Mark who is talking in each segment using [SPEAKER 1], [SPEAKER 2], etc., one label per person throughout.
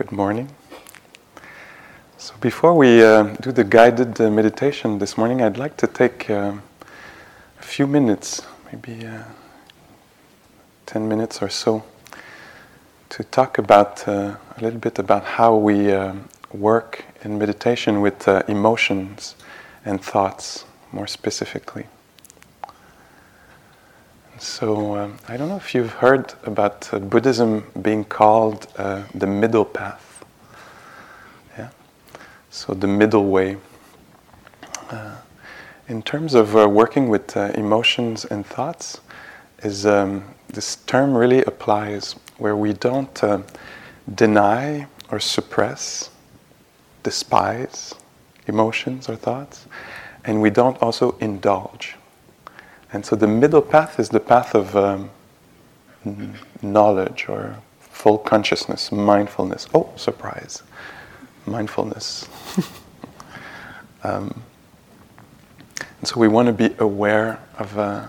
[SPEAKER 1] Good morning. So, before we uh, do the guided uh, meditation this morning, I'd like to take uh, a few minutes, maybe uh, 10 minutes or so, to talk about uh, a little bit about how we uh, work in meditation with emotions and thoughts more specifically. So, um, I don't know if you've heard about uh, Buddhism being called uh, the middle path. Yeah? So, the middle way. Uh, in terms of uh, working with uh, emotions and thoughts, is um, this term really applies where we don't uh, deny or suppress, despise emotions or thoughts, and we don't also indulge. And so the middle path is the path of um, knowledge or full consciousness, mindfulness. Oh, surprise! Mindfulness. um, and so we want to be aware of uh,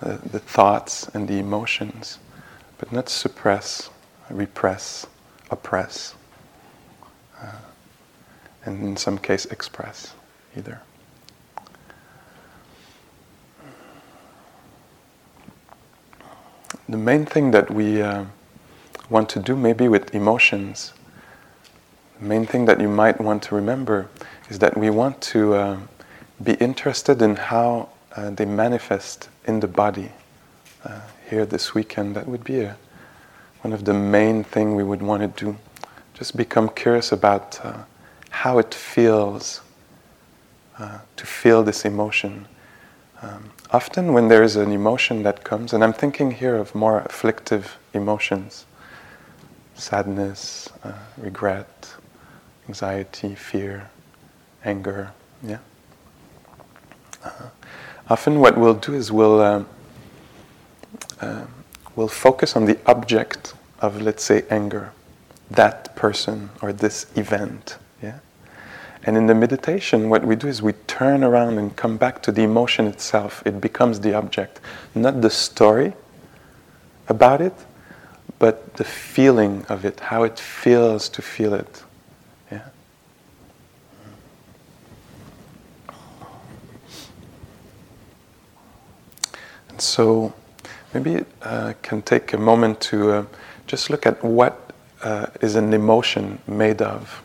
[SPEAKER 1] the, the, thoughts and the emotions, but not suppress, repress, oppress, uh, and in some case express either. The main thing that we uh, want to do, maybe with emotions, the main thing that you might want to remember is that we want to uh, be interested in how uh, they manifest in the body. Uh, here this weekend, that would be a, one of the main thing we would want to do. Just become curious about uh, how it feels uh, to feel this emotion um, often, when there is an emotion that comes, and I'm thinking here of more afflictive emotions sadness, uh, regret, anxiety, fear, anger, yeah. Uh, often, what we'll do is we'll, uh, uh, we'll focus on the object of, let's say, anger, that person or this event. And in the meditation, what we do is we turn around and come back to the emotion itself. It becomes the object, not the story about it, but the feeling of it, how it feels to feel it. Yeah. And so, maybe uh, can take a moment to uh, just look at what uh, is an emotion made of.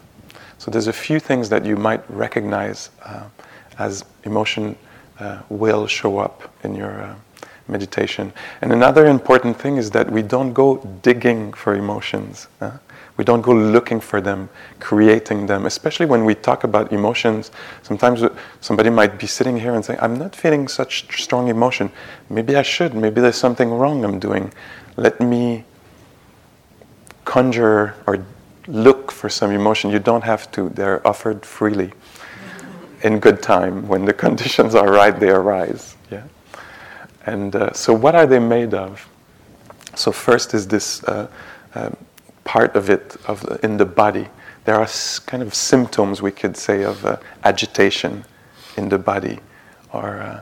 [SPEAKER 1] So there's a few things that you might recognize uh, as emotion uh, will show up in your uh, meditation. And another important thing is that we don't go digging for emotions. We don't go looking for them, creating them. Especially when we talk about emotions, sometimes somebody might be sitting here and saying, I'm not feeling such strong emotion. Maybe I should. Maybe there's something wrong I'm doing. Let me conjure or look for some emotion. You don't have to, they're offered freely in good time. When the conditions are right, they arise. Yeah? And uh, so, what are they made of? So, first is this uh, uh, part of it of the, in the body. There are s- kind of symptoms, we could say, of uh, agitation in the body or uh,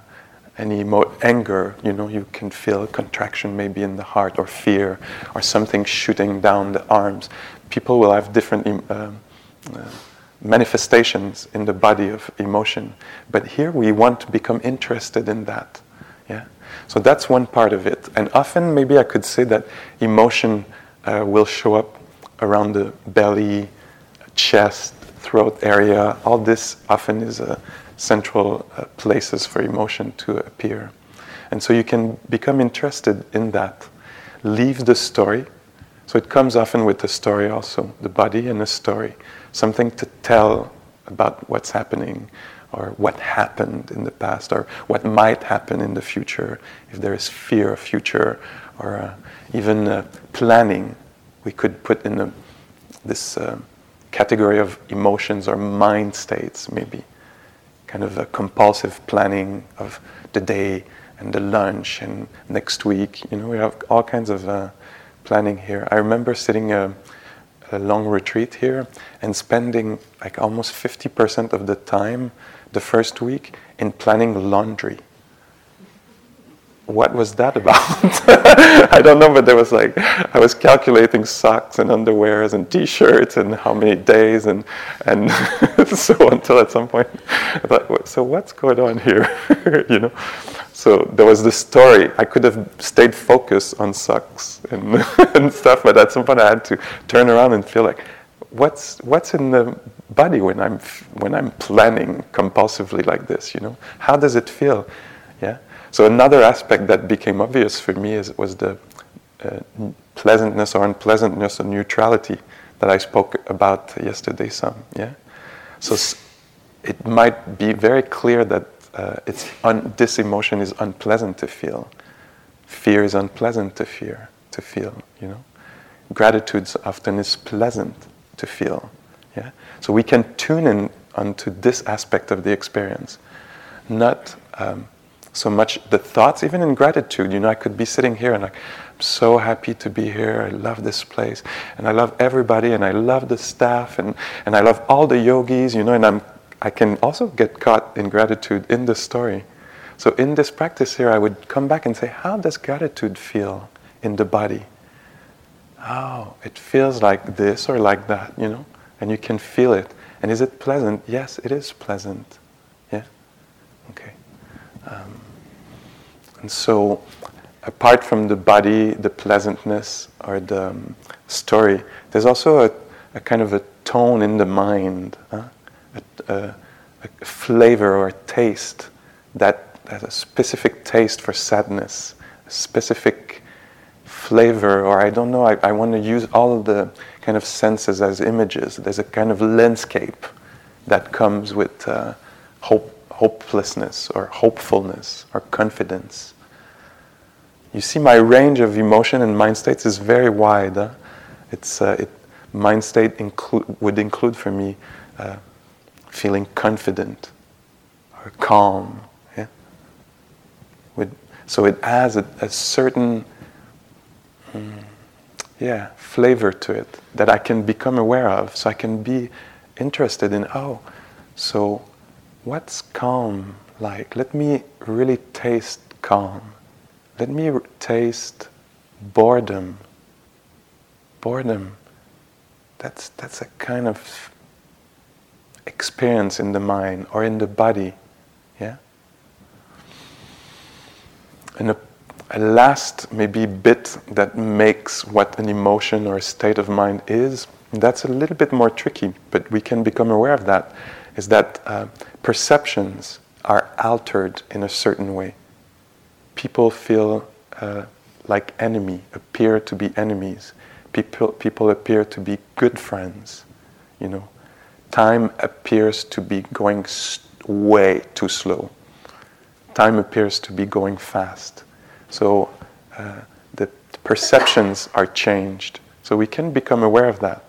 [SPEAKER 1] any mo- anger, you know, you can feel contraction maybe in the heart or fear or something shooting down the arms people will have different uh, uh, manifestations in the body of emotion. But here we want to become interested in that. Yeah? So that's one part of it. And often, maybe I could say that emotion uh, will show up around the belly, chest, throat area. All this often is a central uh, places for emotion to appear. And so you can become interested in that. Leave the story so it comes often with a story also, the body and a story, something to tell about what's happening or what happened in the past or what might happen in the future if there is fear of future or uh, even uh, planning we could put in this uh, category of emotions or mind states, maybe. Kind of a compulsive planning of the day and the lunch and next week. You know, we have all kinds of uh, planning here. I remember sitting a, a long retreat here and spending like almost 50% of the time the first week in planning laundry what was that about? I don't know, but there was like, I was calculating socks and underwears and t-shirts and how many days and, and so until at some point, I thought, so what's going on here? you know? So there was this story. I could have stayed focused on socks and, and stuff, but at some point I had to turn around and feel like, what's, what's in the body when I'm, when I'm planning compulsively like this, you know? How does it feel? Yeah? So another aspect that became obvious for me is, was the uh, pleasantness or unpleasantness or neutrality that I spoke about yesterday some. Yeah. So it might be very clear that uh, it's un- this emotion is unpleasant to feel. Fear is unpleasant to fear to feel. You know, gratitude often is pleasant to feel. Yeah. So we can tune in onto this aspect of the experience, not. Um, so much the thoughts, even in gratitude. You know, I could be sitting here and like, I'm so happy to be here. I love this place, and I love everybody, and I love the staff, and, and I love all the yogis. You know, and I'm I can also get caught in gratitude in the story. So in this practice here, I would come back and say, how does gratitude feel in the body? Oh, it feels like this or like that, you know, and you can feel it. And is it pleasant? Yes, it is pleasant. Yeah. Okay. Um, and so, apart from the body, the pleasantness, or the um, story, there's also a, a, kind of a tone in the mind, huh? A, a, flavor or a taste that has a specific taste for sadness, a specific flavor, or I don't know, I, I want to use all of the kind of senses as images. There's a kind of landscape that comes with uh, hope hopelessness or hopefulness or confidence. You see, my range of emotion and mind states is very wide. Huh? It's, uh, it, mind state inclu- would include for me uh, feeling confident or calm. Yeah? With, so it has a, a certain mm, yeah, flavor to it that I can become aware of. So I can be interested in, oh, so what's calm like? Let me really taste calm. Let me taste boredom. Boredom. That's, that's a kind of experience in the mind or in the body. Yeah? And a, a last, maybe, bit that makes what an emotion or a state of mind is, that's a little bit more tricky, but we can become aware of that is that uh, perceptions are altered in a certain way. People feel uh, like enemy, appear to be enemies. People, people appear to be good friends. You know, time appears to be going way too slow. Time appears to be going fast. So uh, the perceptions are changed. So we can become aware of that.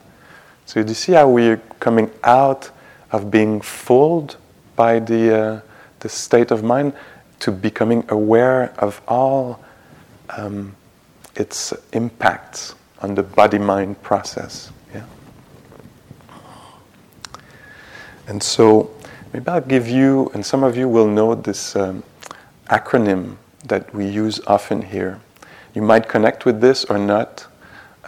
[SPEAKER 1] So you see how we're coming out of being fooled by the, uh, the state of mind to becoming aware of all um, its impacts on the body mind process. Yeah? And so, maybe I'll give you, and some of you will know this um, acronym that we use often here. You might connect with this or not,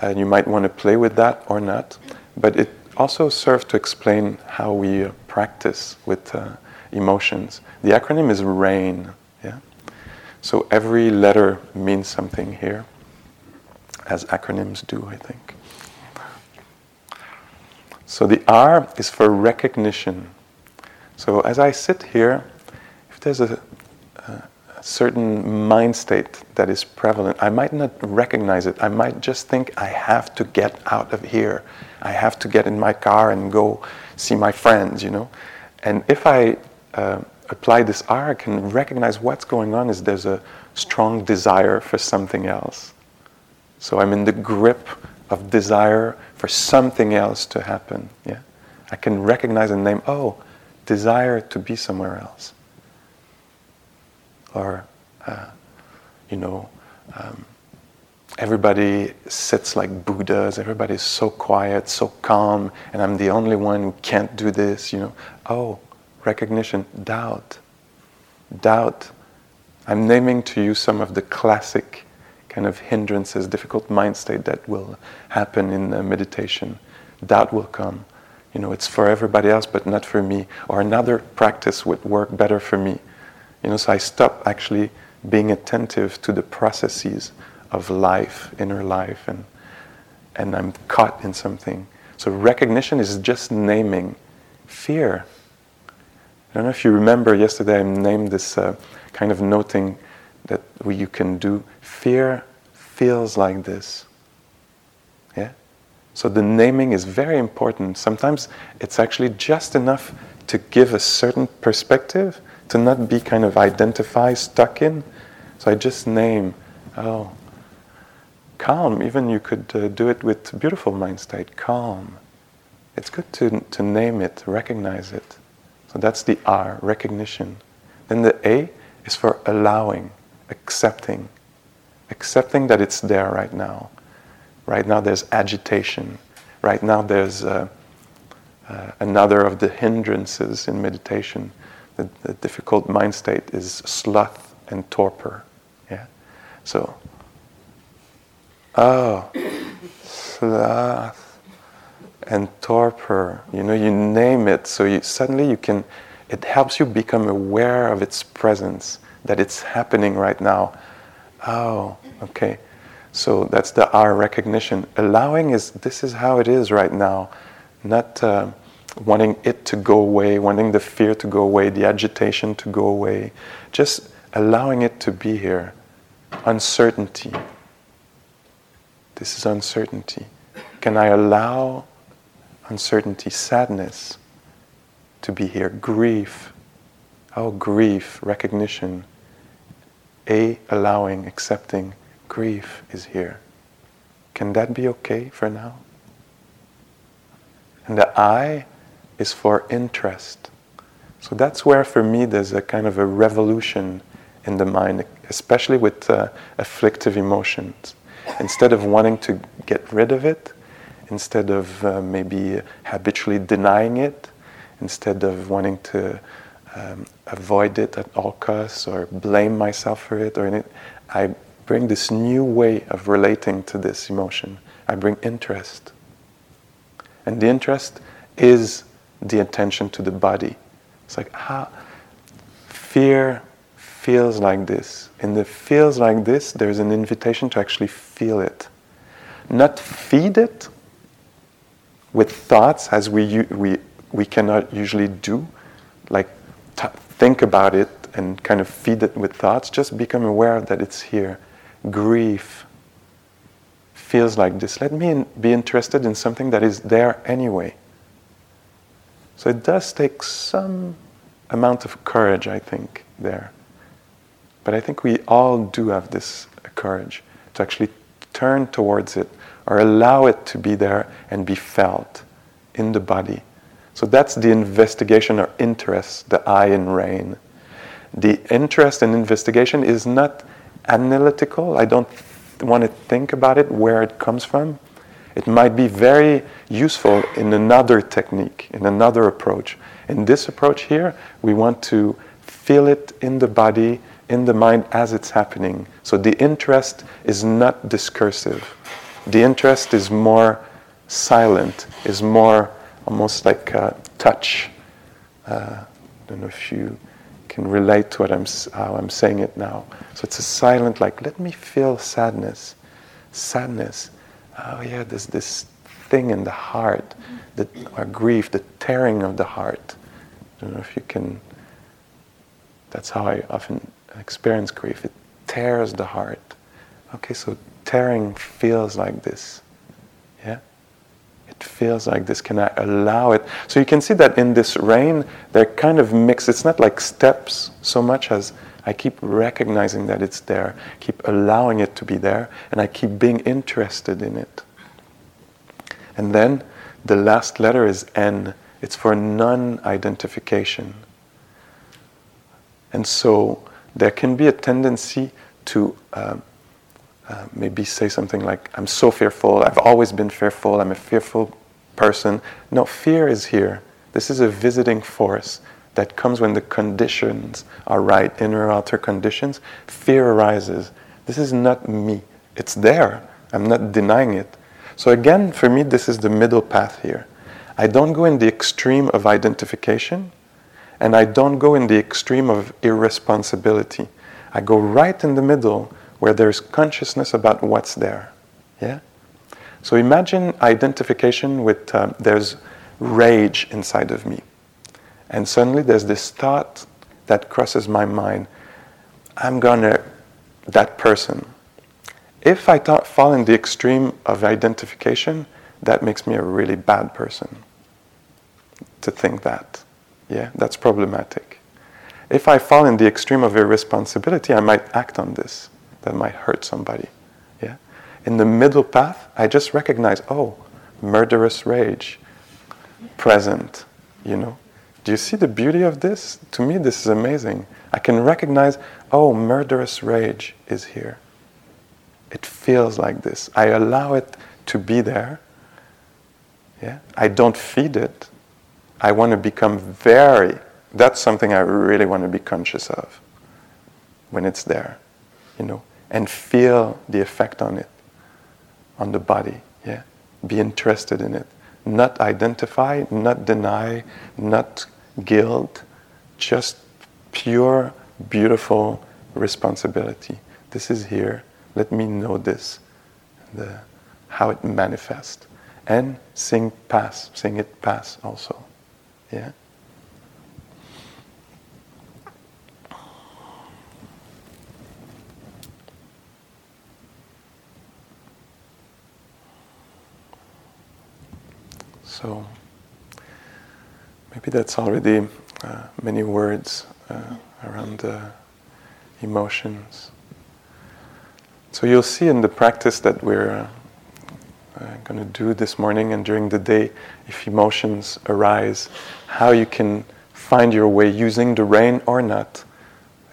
[SPEAKER 1] and you might want to play with that or not, but it also serves to explain how we uh, practice with uh, emotions. The acronym is RAIN. Yeah? So every letter means something here, as acronyms do, I think. So the R is for recognition. So as I sit here, if there's a, certain mind state that is prevalent. I might not recognize it. I might just think I have to get out of here. I have to get in my car and go see my friends, you know. And if I uh, apply this R, I can recognize what's going on is there's a strong desire for something else. So I'm in the grip of desire for something else to happen. Yeah? I can recognize and name, oh, desire to be somewhere else. Or, uh, you know, um, everybody sits like Buddhas, everybody's so quiet, so calm, and I'm the only one who can't do this, you know. Oh, recognition, doubt. Doubt. I'm naming to you some of the classic kind of hindrances, difficult mind state that will happen in meditation. Doubt will come. You know, it's for everybody else, but not for me. Or another practice would work better for me. You know, so I stop actually being attentive to the processes of life, inner life, and and I'm caught in something. So recognition is just naming fear. I don't know if you remember yesterday I named this uh, kind of noting that you can do. Fear feels like this. Yeah? So the naming is very important. Sometimes it's actually just enough to give a certain perspective, to not be kind of identified, stuck in. So I just name, oh, calm. Even you could uh, do it with beautiful mind state, calm. It's good to, to name it, recognize it. So that's the R, recognition. Then the A is for allowing, accepting. Accepting that it's there right now. Right now there's agitation. Right now there's uh, uh, another of the hindrances in meditation. The, the difficult mind state is sloth and torpor. Yeah? So Oh, sloth and torpor. You know, you name it, so you, suddenly you can. It helps you become aware of its presence, that it's happening right now. Oh, okay. So that's the R recognition. Allowing is this is how it is right now, not uh, wanting it to go away, wanting the fear to go away, the agitation to go away. Just allowing it to be here. Uncertainty, this is uncertainty. Can I allow uncertainty, sadness to be here? Grief. Oh, grief, recognition. A, allowing, accepting, grief is here. Can that be okay for now? And the I is for interest. So that's where, for me, there's a kind of a revolution in the mind, especially with uh, afflictive emotions instead of wanting to get rid of it, instead of uh, maybe habitually denying it, instead of wanting to um, avoid it at all costs or blame myself for it, or I bring this new way of relating to this emotion. I bring interest. And the interest is the attention to the body. It's like, ah, fear feels like this. In the feels like this, there's an invitation to actually feel it. Not feed it with thoughts as we, we, we cannot usually do, like think about it and kind of feed it with thoughts. Just become aware that it's here. Grief feels like this. Let me in, be interested in something that is there anyway. So it does take some amount of courage, I think, there. But I think we all do have this courage to actually turn towards it or allow it to be there and be felt in the body. So that's the investigation or interest, the I in rain. The interest and investigation is not analytical. I don't want to think about it, where it comes from. It might be very useful in another technique, in another approach. In this approach here, we want to feel it in the body in the mind as it's happening. So the interest is not discursive. The interest is more silent, is more almost like a touch. Uh, I don't know if you can relate to what I'm, how I'm saying it now. So it's a silent, like, let me feel sadness. Sadness. Oh, yeah, there's this thing in the heart, the, or grief, the tearing of the heart. I don't know if you can. That's how I often experience grief, it tears the heart. Okay, so tearing feels like this. Feels like this. Can I allow it? So you can see that in this rain, they're kind of mixed. It's not like steps so much as I keep recognizing that it's there, keep allowing it to be there, and I keep being interested in it. And then the last letter is N. It's for non identification. And so there can be a tendency to uh, uh, maybe say something like, I'm so fearful, I've always been fearful, I'm a fearful person. No, fear is here. This is a visiting force that comes when the conditions are right, inner or outer conditions. Fear arises. This is not me. It's there. I'm not denying it. So, again, for me, this is the middle path here. I don't go in the extreme of identification, and I don't go in the extreme of irresponsibility. I go right in the middle where there's consciousness about what's there. Yeah? So imagine identification with uh, there's rage inside of me. And suddenly there's this thought that crosses my mind I'm gonna, that person. If I th- fall in the extreme of identification, that makes me a really bad person to think that. Yeah, that's problematic. If I fall in the extreme of irresponsibility, I might act on this. That might hurt somebody. Yeah? In the middle path, I just recognize, oh, murderous rage, present, you know. Do you see the beauty of this? To me, this is amazing. I can recognize, oh, murderous rage is here. It feels like this. I allow it to be there. Yeah? I don't feed it. I want to become very, that's something I really want to be conscious of when it's there, you know, and feel the effect on it, on the body, yeah? Be interested in it. Not identify, not deny, not guilt, just pure, beautiful responsibility. This is here. Let me know this, the, how it manifests. And sing pass, sing it pass also. Yeah? So maybe that's already uh, many words uh, around uh, emotions. So you'll see in the practice that we're uh, uh, going to do this morning and during the day, if emotions arise, how you can find your way using the rain or not,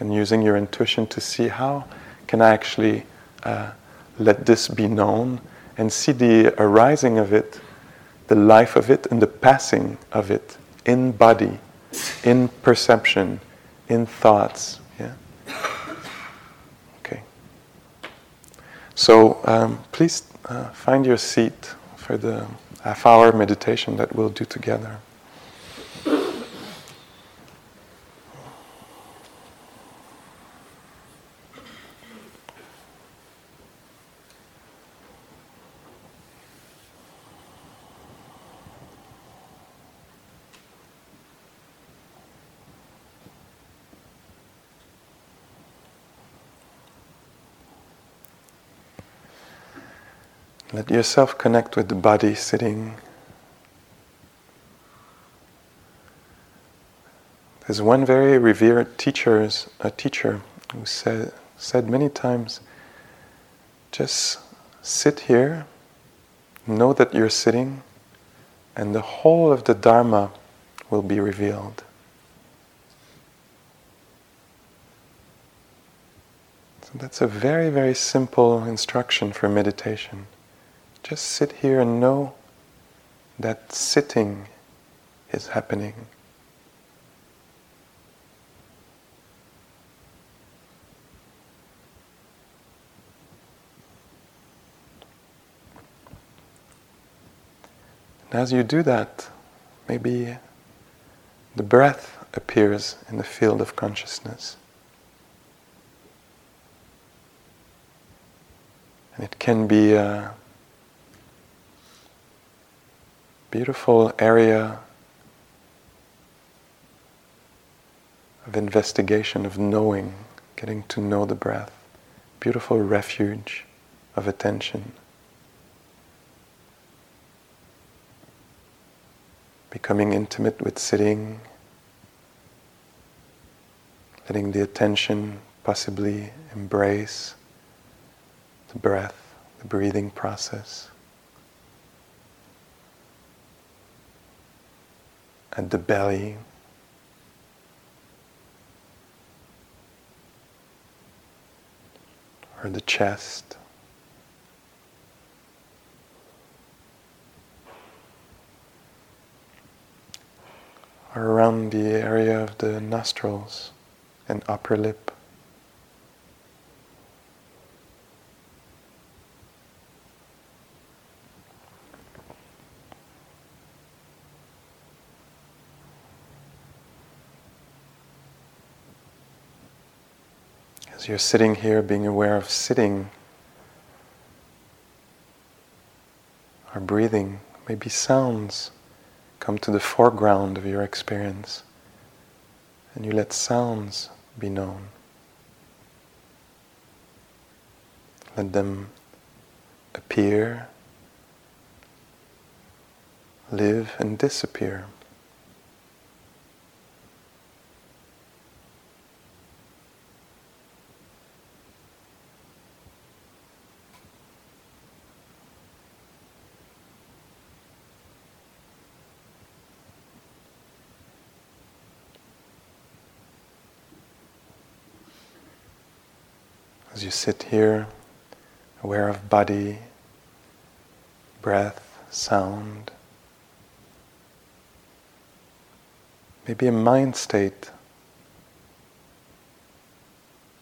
[SPEAKER 1] and using your intuition to see how can I actually uh, let this be known and see the arising of it, the life of it, and the passing of it in body, in perception, in thoughts. Yeah. Okay. So um, please uh, find your seat for the half hour meditation that we'll do together. Let yourself connect with the body sitting. There's one very revered teacher, a teacher who said, said many times, just sit here, know that you're sitting, and the whole of the Dharma will be revealed. So that's a very, very simple instruction for meditation. Just sit here and know that sitting is happening. And as you do that, maybe the breath appears in the field of consciousness. And it can be beautiful area of investigation, of knowing, getting to know the breath. Beautiful refuge of attention. Becoming intimate with sitting, letting the attention possibly embrace the breath, the breathing process. At the belly. Or the chest. Or around the area of the nostrils and upper lip. As you're sitting here, being aware of sitting or breathing, maybe sounds come to the foreground of your experience, and you let sounds be known. Let them appear, live, and disappear. Sit here, aware of body, breath, sound, maybe a mind state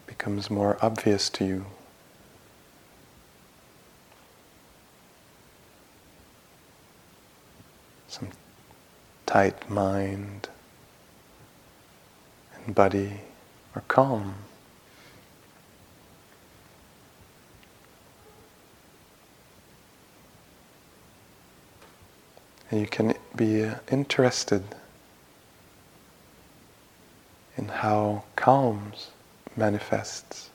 [SPEAKER 1] becomes more obvious to you. Some tight mind and body are calm. And you can be uh, interested in how calms manifests.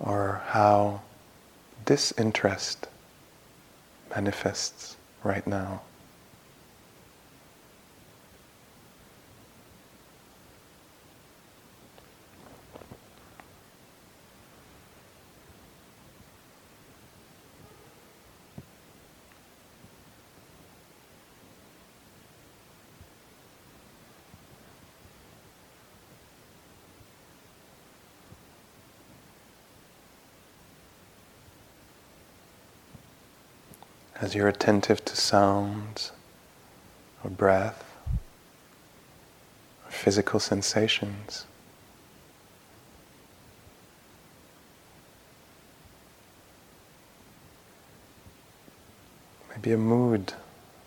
[SPEAKER 1] Or how disinterest manifests right now. As you're attentive to sounds or breath or physical sensations. Maybe a mood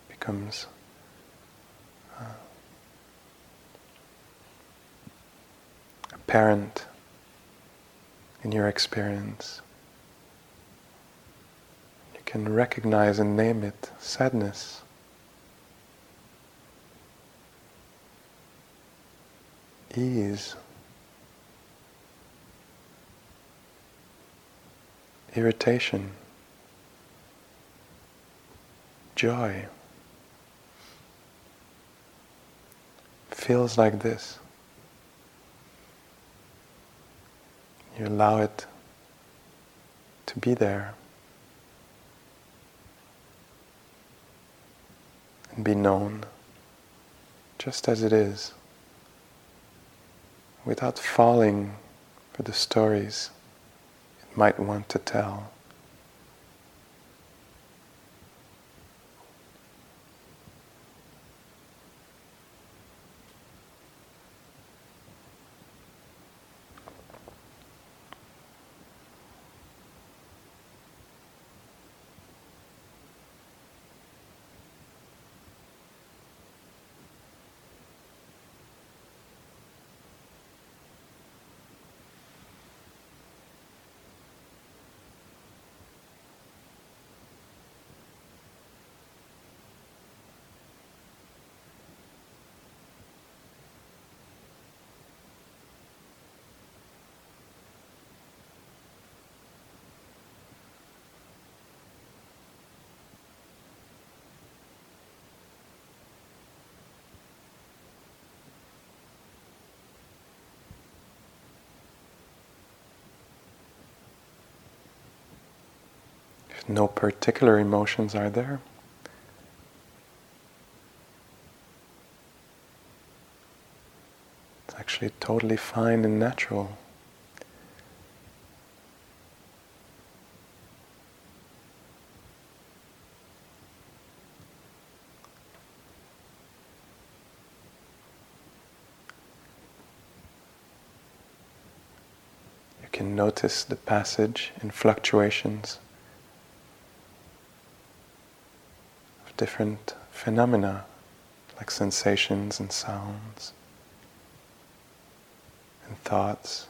[SPEAKER 1] becomes uh, apparent in your experience can recognize and name it sadness. Ease. Irritation. Joy. Feels like this. You allow it to be there. and be known just as it is, without falling for the stories it might want to tell. No particular emotions are there. It's actually totally fine and natural. You can notice the passage and fluctuations different phenomena like sensations and sounds and thoughts.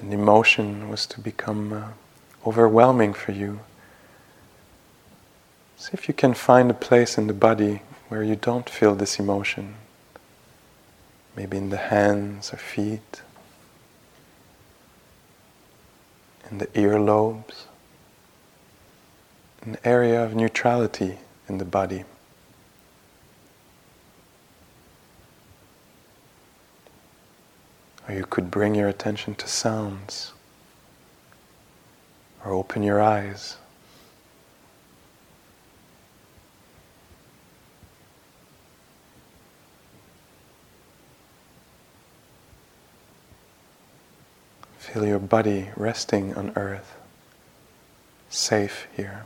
[SPEAKER 1] An emotion was to become uh, overwhelming for you, see if you can find a place in the body where you don't feel this emotion. Maybe in the hands or feet, in the earlobes, an area of neutrality in the body. Or you could bring your attention to sounds, or open your eyes. Feel your body resting on earth, safe here.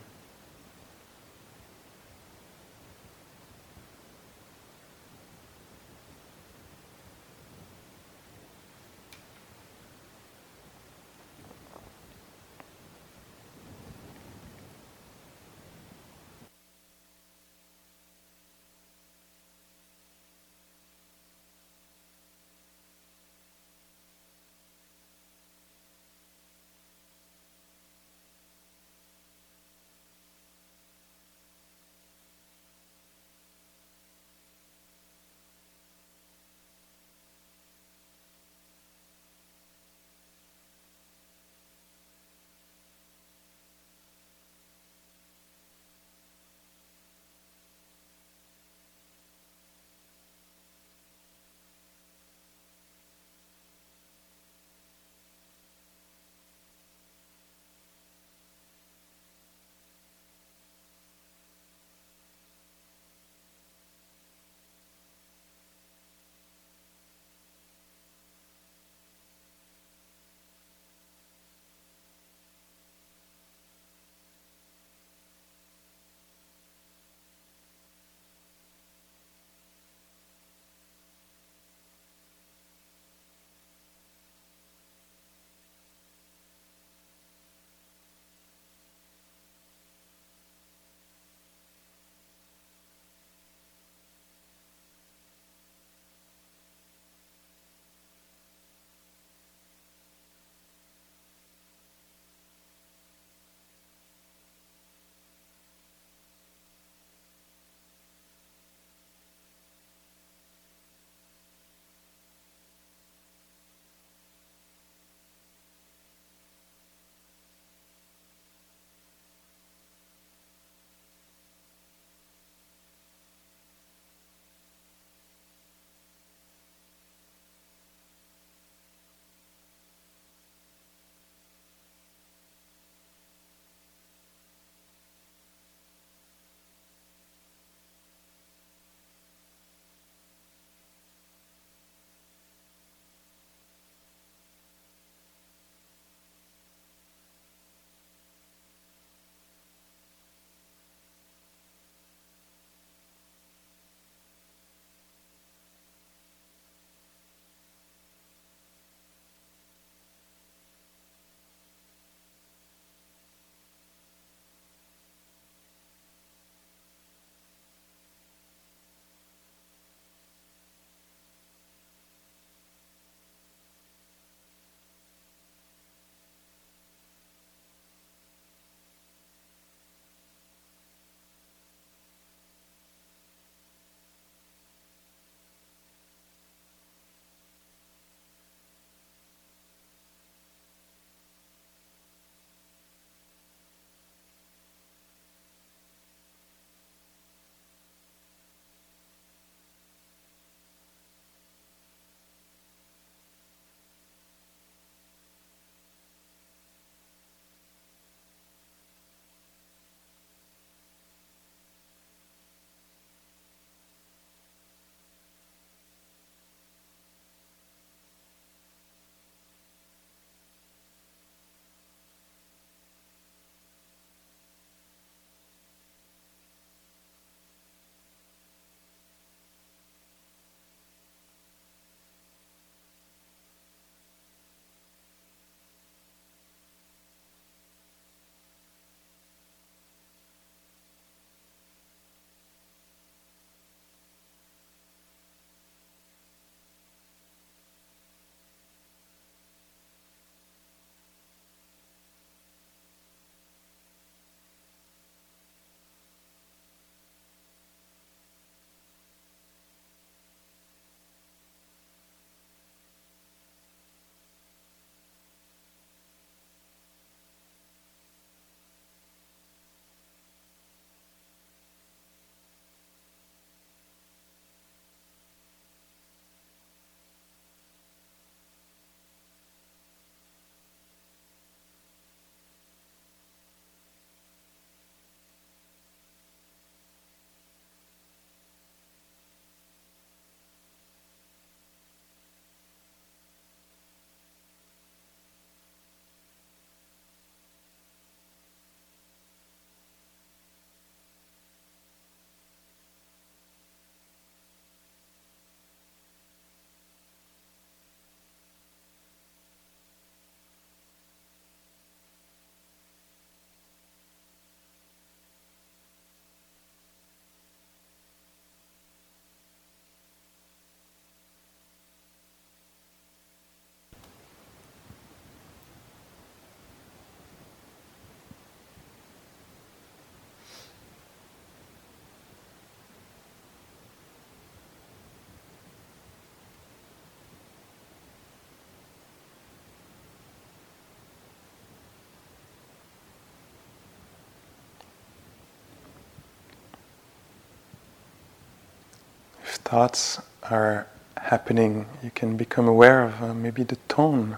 [SPEAKER 1] Thoughts are happening, you can become aware of uh, maybe the tone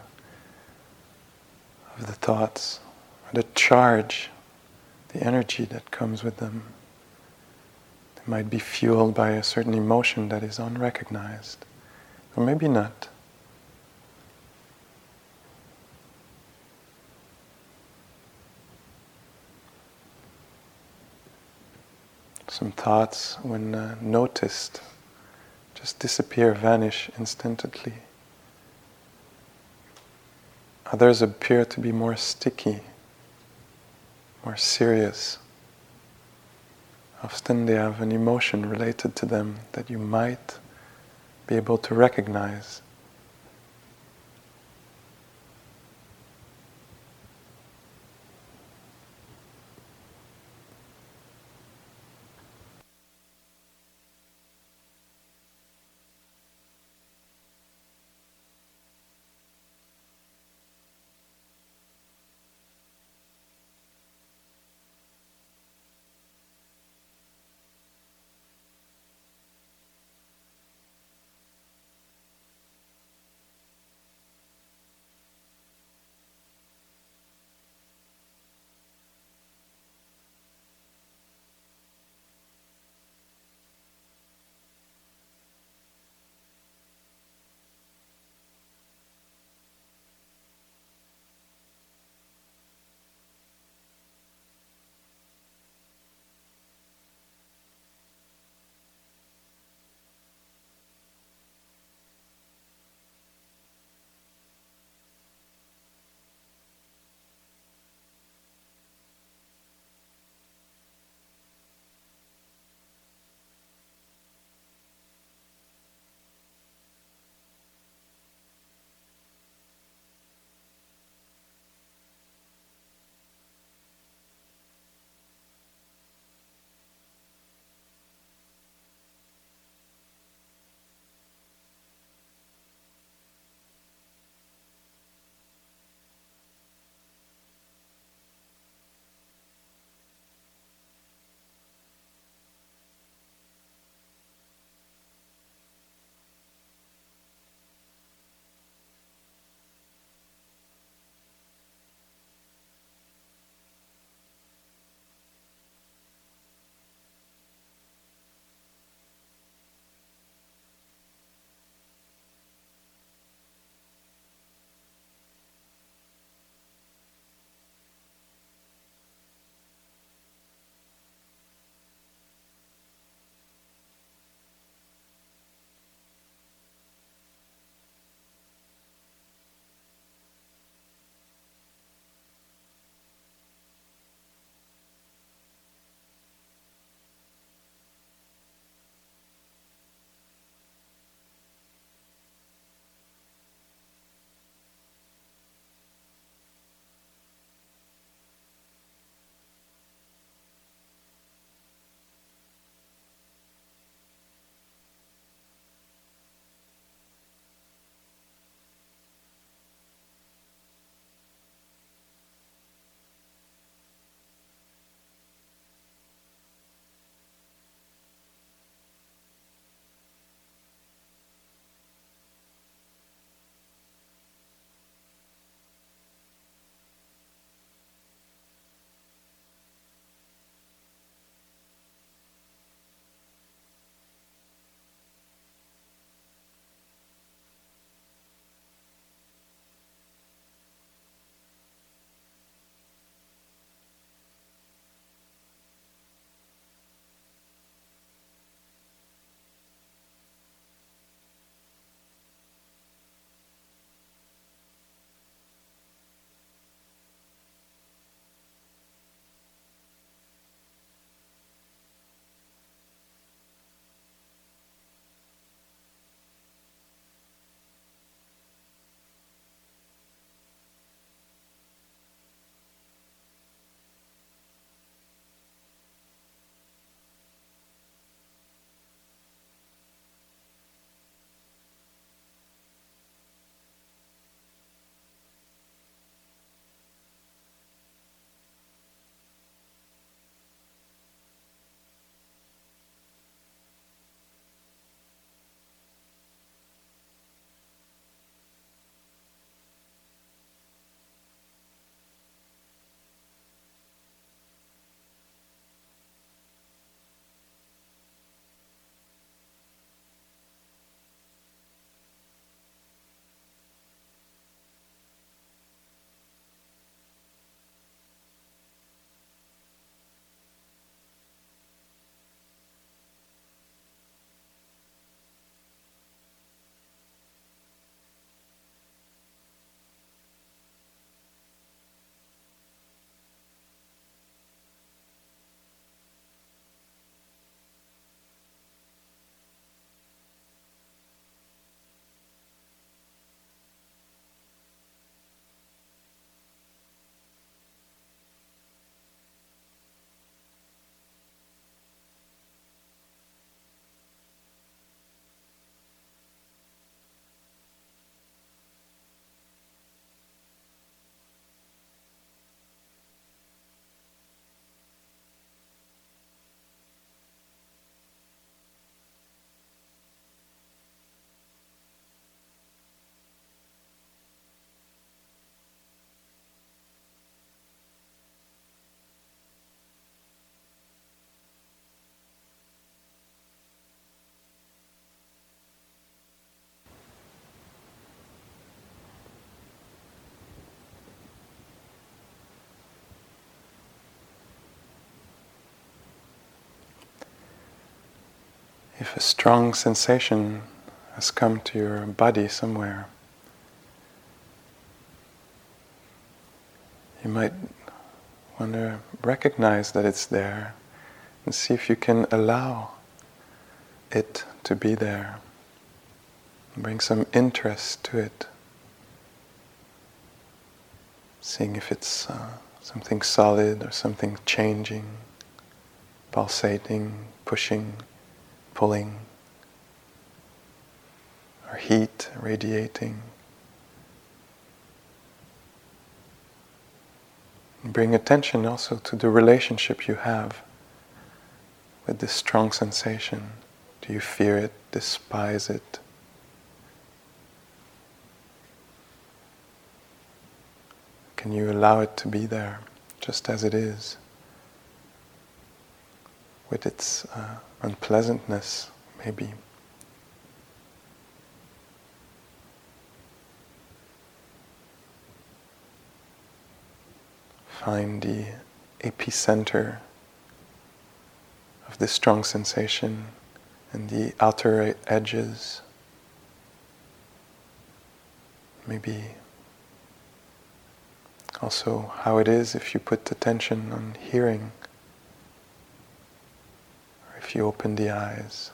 [SPEAKER 1] of the thoughts, or the charge, the energy that comes with them. They might be fueled by a certain emotion that is unrecognized, or maybe not. Some thoughts, when uh, noticed, just disappear, vanish instantly. Others appear to be more sticky, more serious. Often they have an emotion related to them that you might be able to recognize. If a strong sensation has come to your body somewhere, you might want to recognize that it's there and see if you can allow it to be there. Bring some interest to it. Seeing if it's uh, something solid or something changing, pulsating, pushing, pulling, or heat radiating. Bring attention also to the relationship you have with this strong sensation. Do you fear it, despise it? Can you allow it to be there just as it is, with its uh, unpleasantness, maybe? Find the epicenter of this strong sensation and the outer edges. Maybe also how it is if you put attention on hearing, you open the eyes.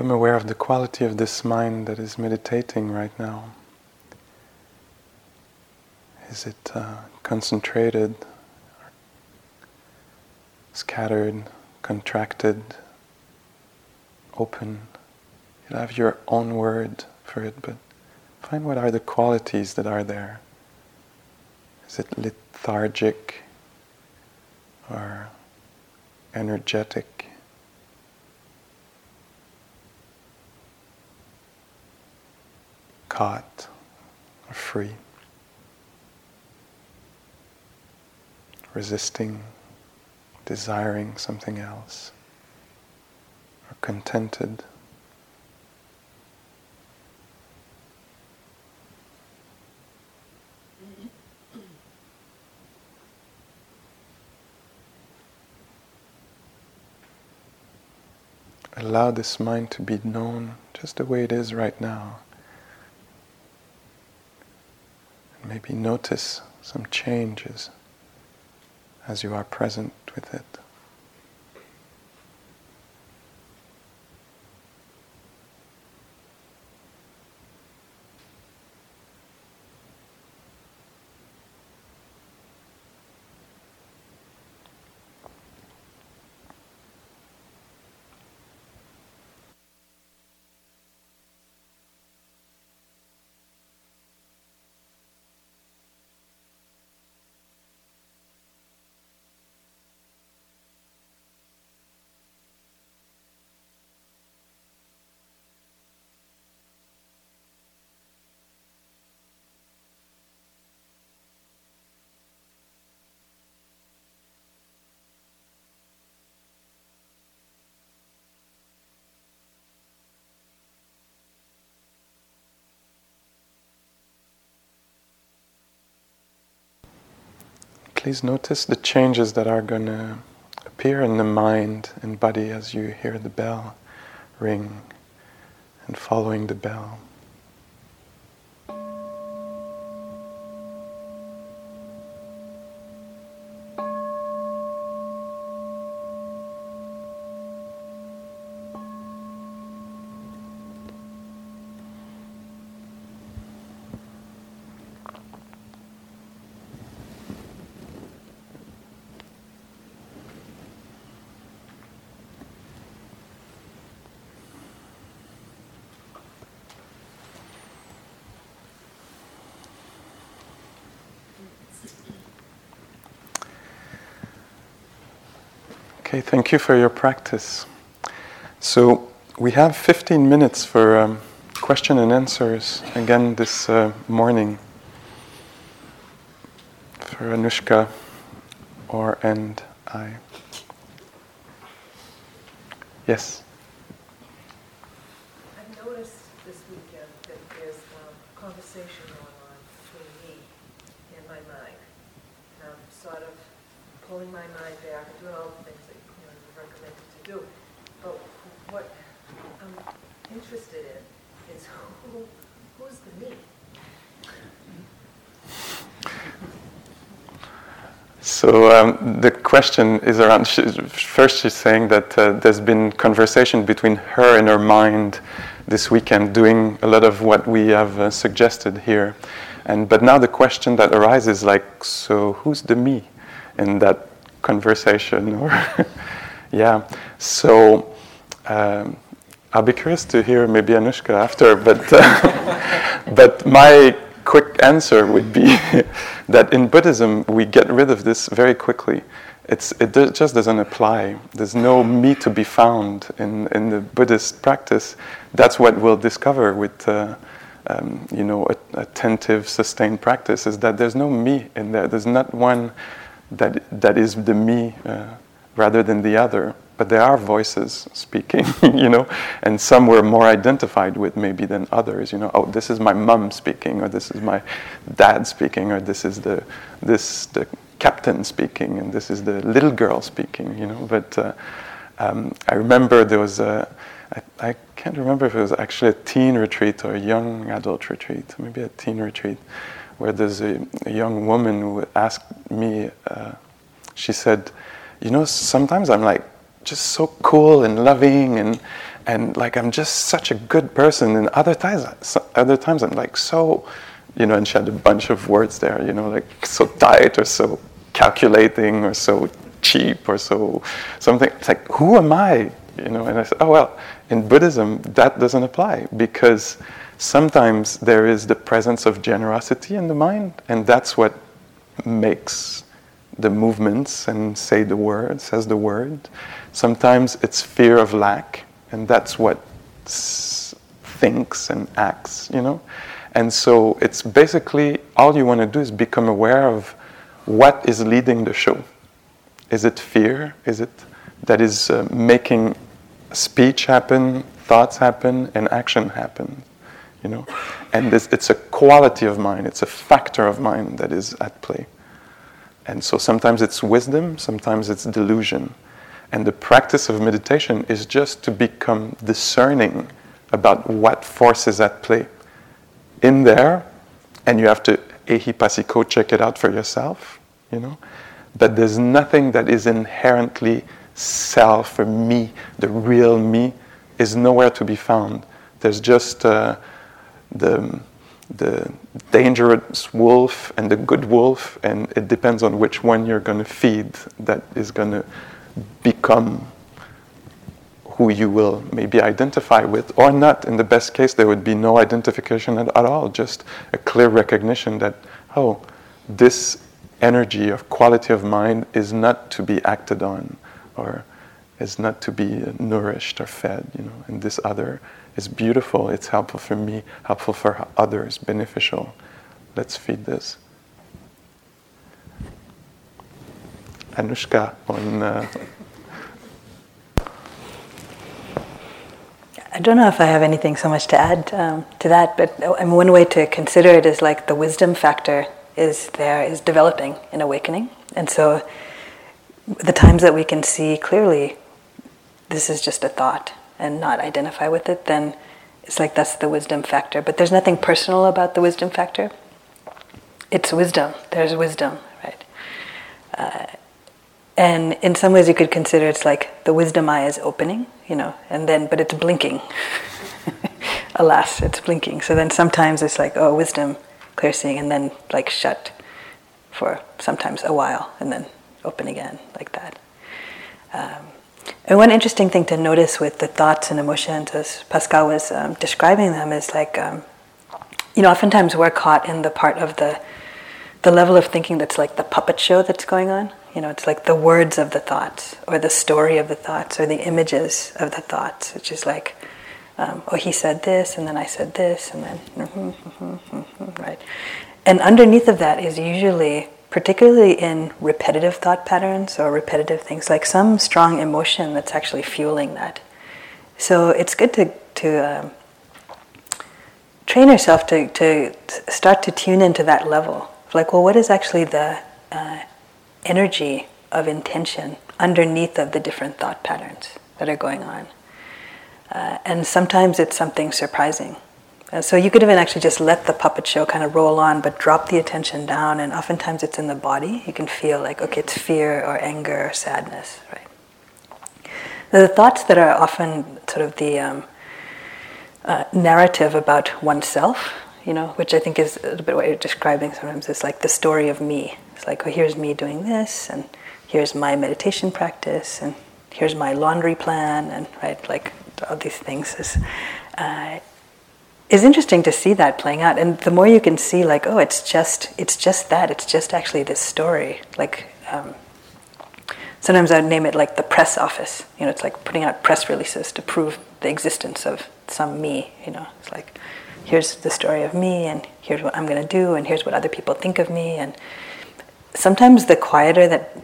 [SPEAKER 1] Become aware of the quality of this mind that is meditating right now. Is it uh, concentrated, scattered, contracted, open? You'll have your own word for it, but find what are the qualities that are there. Is it lethargic or energetic? Caught or free? Resisting, desiring something else, or contented? Allow this mind to be known just the way it is right now. And maybe notice some changes as you are present with it. Please notice the changes that are going to appear in the mind and body as you hear the bell ring and following the bell. Okay, thank you for your practice. So we have 15 minutes for um, question and answers again this uh, morning for Anushka or and I. Yes.
[SPEAKER 2] I've noticed this weekend that there's um, conversation going on between me and my mind. And I'm sort of pulling my mind back and doing all the things that you know you recommended to do. But what I'm interested in is who who's the me?
[SPEAKER 1] So um, the question is around. She, first, she's saying that uh, there's been conversation between her and her mind this weekend, doing a lot of what we have uh, suggested here. And but now the question that arises, like, so who's the me in that conversation? Or yeah. So um, I'll be curious to hear maybe Anushka after, but uh, but my quick answer would be that in Buddhism we get rid of this very quickly. It's, it just doesn't apply. There's no me to be found in, in the Buddhist practice. That's what we'll discover with, uh, um, you know, attentive, sustained practice. Is that there's no me in there. There's not one that that is the me uh, rather than the other. But there are voices speaking, you know, and some we're more identified with maybe than others. You know, oh, this is my mum speaking, or this is my dad speaking, or this is the this the captain speaking, and this is the little girl speaking. You know, but uh, um, I remember there was a I, I can't remember if it was actually a teen retreat or a young adult retreat, maybe a teen retreat, where there's a, a young woman who asked me. Uh, she said, "You know, sometimes I'm like." just so cool and loving and and like I'm just such a good person and other times other times I'm like so you know and she had a bunch of words there you know like so tight or so calculating or so cheap or so something it's like who am I you know. And I said, oh well, in Buddhism that doesn't apply because sometimes there is the presence of generosity in the mind, and that's what makes the movements and say the word, says the word. Sometimes it's fear of lack, and that's what thinks and acts, you know. And so it's basically all you want to do is become aware of what is leading the show. Is it fear? Is it that is uh, making speech happen, thoughts happen, and action happen? You know, and this, it's a quality of mind. It's a factor of mind that is at play. And so sometimes it's wisdom, sometimes it's delusion. And the practice of meditation is just to become discerning about what force is at play in there, and you have to ehipassiko check it out for yourself, you know. But there's nothing that is inherently self or me, the real me, is nowhere to be found. There's just uh, the the dangerous wolf and the good wolf, and it depends on which one you're going to feed that is going to become who you will maybe identify with or not. In the best case, there would be no identification at, at all, just a clear recognition that, oh, this energy of quality of mind is not to be acted on or is not to be nourished or fed, you know, and this other is beautiful, it's helpful for me, helpful for others, beneficial. Let's feed this. Anushka on. Uh,
[SPEAKER 3] I don't know if I have anything so much to add um, to that, but I mean, one way to consider it is like the wisdom factor is there, is developing in awakening. And so the times that we can see clearly this is just a thought and not identify with it, then it's like that's the wisdom factor. But there's nothing personal about the wisdom factor. It's wisdom. There's wisdom, right? Uh, and in some ways, you could consider it's like the wisdom eye is opening, you know, and then, but it's blinking. Alas, it's blinking. So then sometimes it's like, oh, wisdom, clear seeing, and then like shut for sometimes a while, and then open again, like that. Um, and one interesting thing to notice with the thoughts and emotions, as Pascal was um, describing them, is like, um, you know, oftentimes we're caught in the part of the the level of thinking that's like the puppet show that's going on. You know, it's like the words of the thoughts, or the story of the thoughts, or the images of the thoughts, which is like, um, oh, he said this, and then I said this, and then, mm-hmm, mm-hmm, mm-hmm, right. And underneath of that is usually, particularly in repetitive thought patterns or repetitive things, like some strong emotion that's actually fueling that. So it's good to, to um, train yourself to, to start to tune into that level. Like, well, what is actually the uh, energy of intention underneath of the different thought patterns that are going on? Uh, and sometimes it's something surprising. Uh, so you could even actually just let the puppet show kind of roll on, but drop the attention down. And oftentimes it's in the body. You can feel like, okay, it's fear or anger or sadness, right? The thoughts that are often sort of the um, uh, narrative about oneself, you know, which I think is a little bit what you're describing sometimes. It's like the story of me. It's like, oh, here's me doing this, and here's my meditation practice, and here's my laundry plan, and right, like all these things is. Uh, is interesting to see that playing out. And the more you can see like oh it's just it's just that. It's just actually this story. Like um, sometimes i'd name it like the press office. You know it's like putting out press releases to prove the existence of some me you know. It's like here's the story of me and here's what i'm going to do and here's what other people think of me. And sometimes the quieter that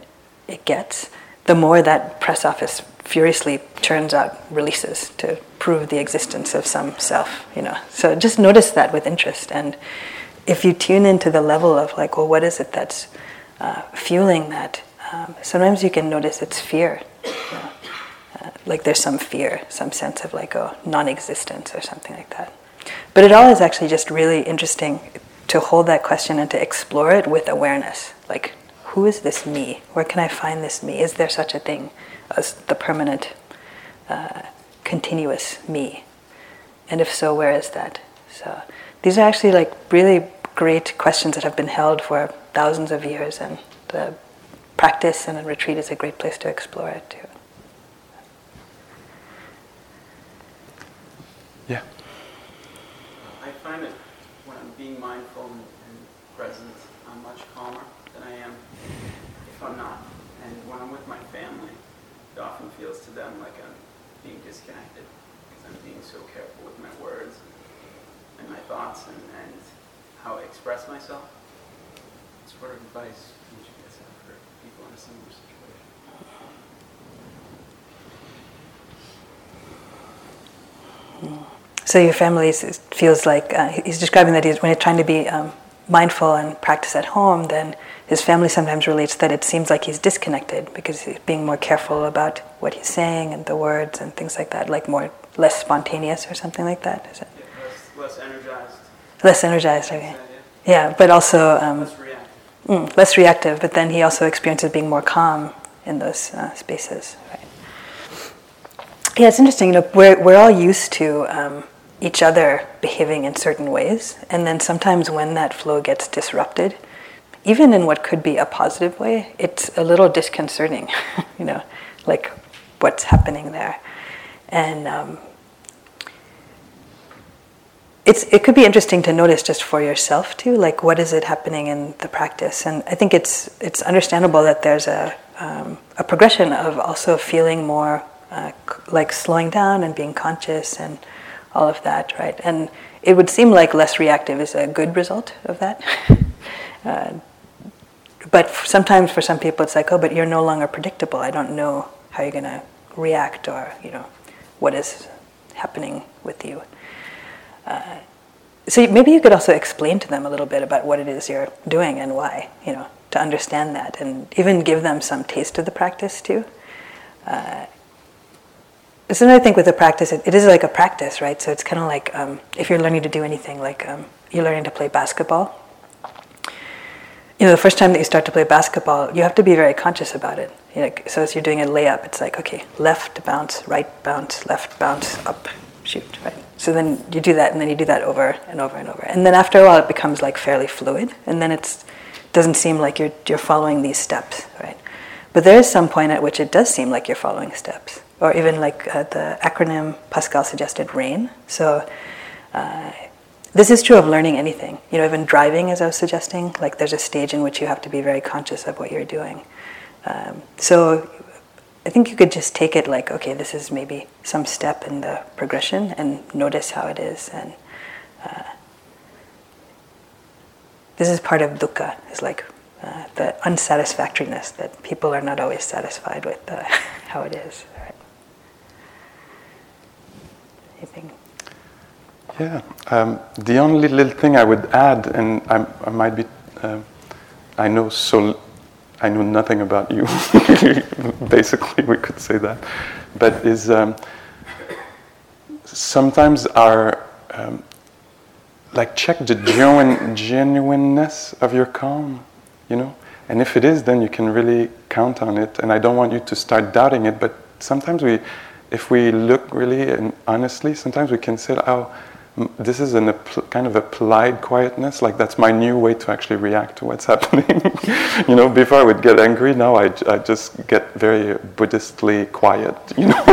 [SPEAKER 3] it gets the more that press office furiously turns out releases to prove the existence of some self, you know. So just notice that with interest. And if you tune into the level of like, well, what is it that's uh, fueling that? Um, sometimes you can notice it's fear. You know? uh, like there's some fear, some sense of like, a non existence or something like that. But it all is actually just really interesting to hold that question and to explore it with awareness. Like, who is this me? Where can I find this me? Is there such a thing as the permanent, uh, continuous me? And if so, where is that? So these are actually like really great questions that have been held for thousands of years, and the practice and a retreat is a great place to explore it too.
[SPEAKER 1] Yeah.
[SPEAKER 4] I find that when I'm being mindful and, and present, I'm much calmer than I am if I'm not. And when I'm with my family, it often feels to them like I'm being disconnected because I'm being so careful with my words and my thoughts and, and how I express myself. What sort of advice would you guys have for people in a similar situation?
[SPEAKER 3] So your family is, feels like uh, he's describing that he's, when he's trying to be um, mindful and practice at home, then his family sometimes relates that it seems like he's disconnected because he's being more careful about what he's saying and the words and things like that, like more less spontaneous or something like that. Is it
[SPEAKER 4] Yeah, less, less energized.
[SPEAKER 3] less energized? Okay.
[SPEAKER 4] Is that it?
[SPEAKER 3] Yeah, but also um,
[SPEAKER 4] Less reactive.
[SPEAKER 3] mm, less reactive. But then he also experiences being more calm in those uh, spaces. Right. Yeah, it's interesting. You know, we're we're all used to um, each other behaving in certain ways, and then sometimes when that flow gets disrupted, even in what could be a positive way, it's a little disconcerting. you know, like what's happening there, and um, it's it could be interesting to notice just for yourself too like what is it happening in the practice? And i think it's it's understandable that there's a um, a progression of also feeling more uh, like slowing down and being conscious and all of that right? And it would seem like less reactive is a good result of that. Uh, but sometimes for some people it's like oh but you're no longer predictable. I don't know how you're going to react or you know what is happening with you so maybe you could also explain to them a little bit about what it is you're doing and why, you know, to understand that, and even give them some taste of the practice too. Uh, I think with the practice, it, it is like a practice, right? So it's kind of like um, if you're learning to do anything, like um, you're learning to play basketball. You know, the first time that you start to play basketball, you have to be very conscious about it. You know, so as you're doing a layup, it's like okay, left bounce, right bounce, left bounce, up, shoot, right? So then you do that, and then you do that over and over and over, and then after a while, it becomes like fairly fluid, and then it's doesn't seem like you're you're following these steps, right? But there is some point at which it does seem like you're following steps, or even like uh, the acronym Pascal suggested, RAIN. So. Uh, this is true of learning anything. You know, even driving, as I was suggesting, like there's a stage in which you have to be very conscious of what you're doing. Um, so I think you could just take it like, okay, this is maybe some step in the progression and notice how it is. And uh, this is part of dukkha, is like uh, the unsatisfactoriness that people are not always satisfied with uh, how it is. Right? Anything?
[SPEAKER 1] Yeah. Um, the only little thing I would add, and I'm, I might be, um I know so, I know nothing about you. Basically, we could say that, but is um, sometimes our um, like check the genuine, genuineness of your calm, you know. And if it is, then you can really count on it. And I don't want you to start doubting it, but sometimes we, if we look really and honestly, sometimes we can say, oh, this is a kind of applied quietness, like that's my new way to actually react to what's happening. you know, before I would get angry, now I just get very Buddhistly quiet, you know.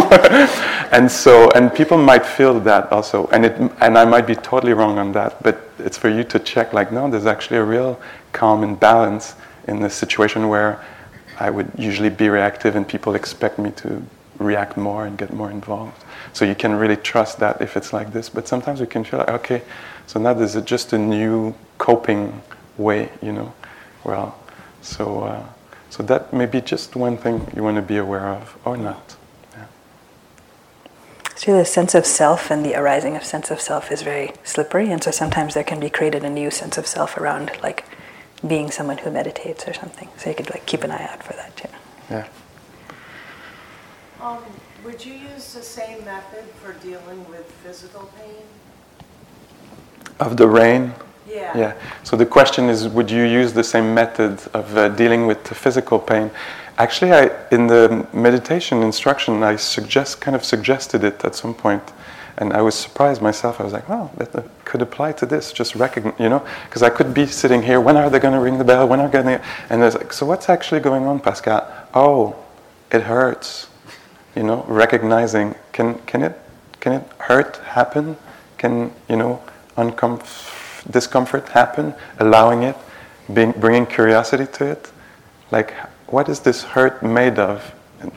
[SPEAKER 1] and so, and people might feel that also, and it, and I might be totally wrong on that, but it's for you to check, like, no, there's actually a real calm and balance in this situation where I would usually be reactive and people expect me to react more and get more involved. So you can really trust that if it's like this. But sometimes we can feel like, okay, so now there's just a new coping way, you know. Well, so uh, so that may be just one thing you want to be aware of, or not. Yeah.
[SPEAKER 3] So the sense of self and the arising of sense of self is very slippery, and so sometimes there can be created a new sense of self around like being someone who meditates or something. So you could like keep an eye out for that too.
[SPEAKER 1] Yeah.
[SPEAKER 2] Um, would you use the same method for dealing with physical pain?
[SPEAKER 1] Of the rain.
[SPEAKER 2] Yeah.
[SPEAKER 1] Yeah. So the question is, would you use the same method of uh, dealing with the physical pain? Actually, I, in the meditation instruction, I suggest kind of suggested it at some point, and I was surprised myself. I was like, "Wow, that could apply to this." Just recognize, you know, because I could be sitting here. When are they going to ring the bell? When are going to? And I was like, "So what's actually going on, Pascal?" Oh, it hurts. You know, recognizing can can it can it hurt happen? Can you know discomfort happen? Allowing it, being, bringing curiosity to it. Like, what is this hurt made of? And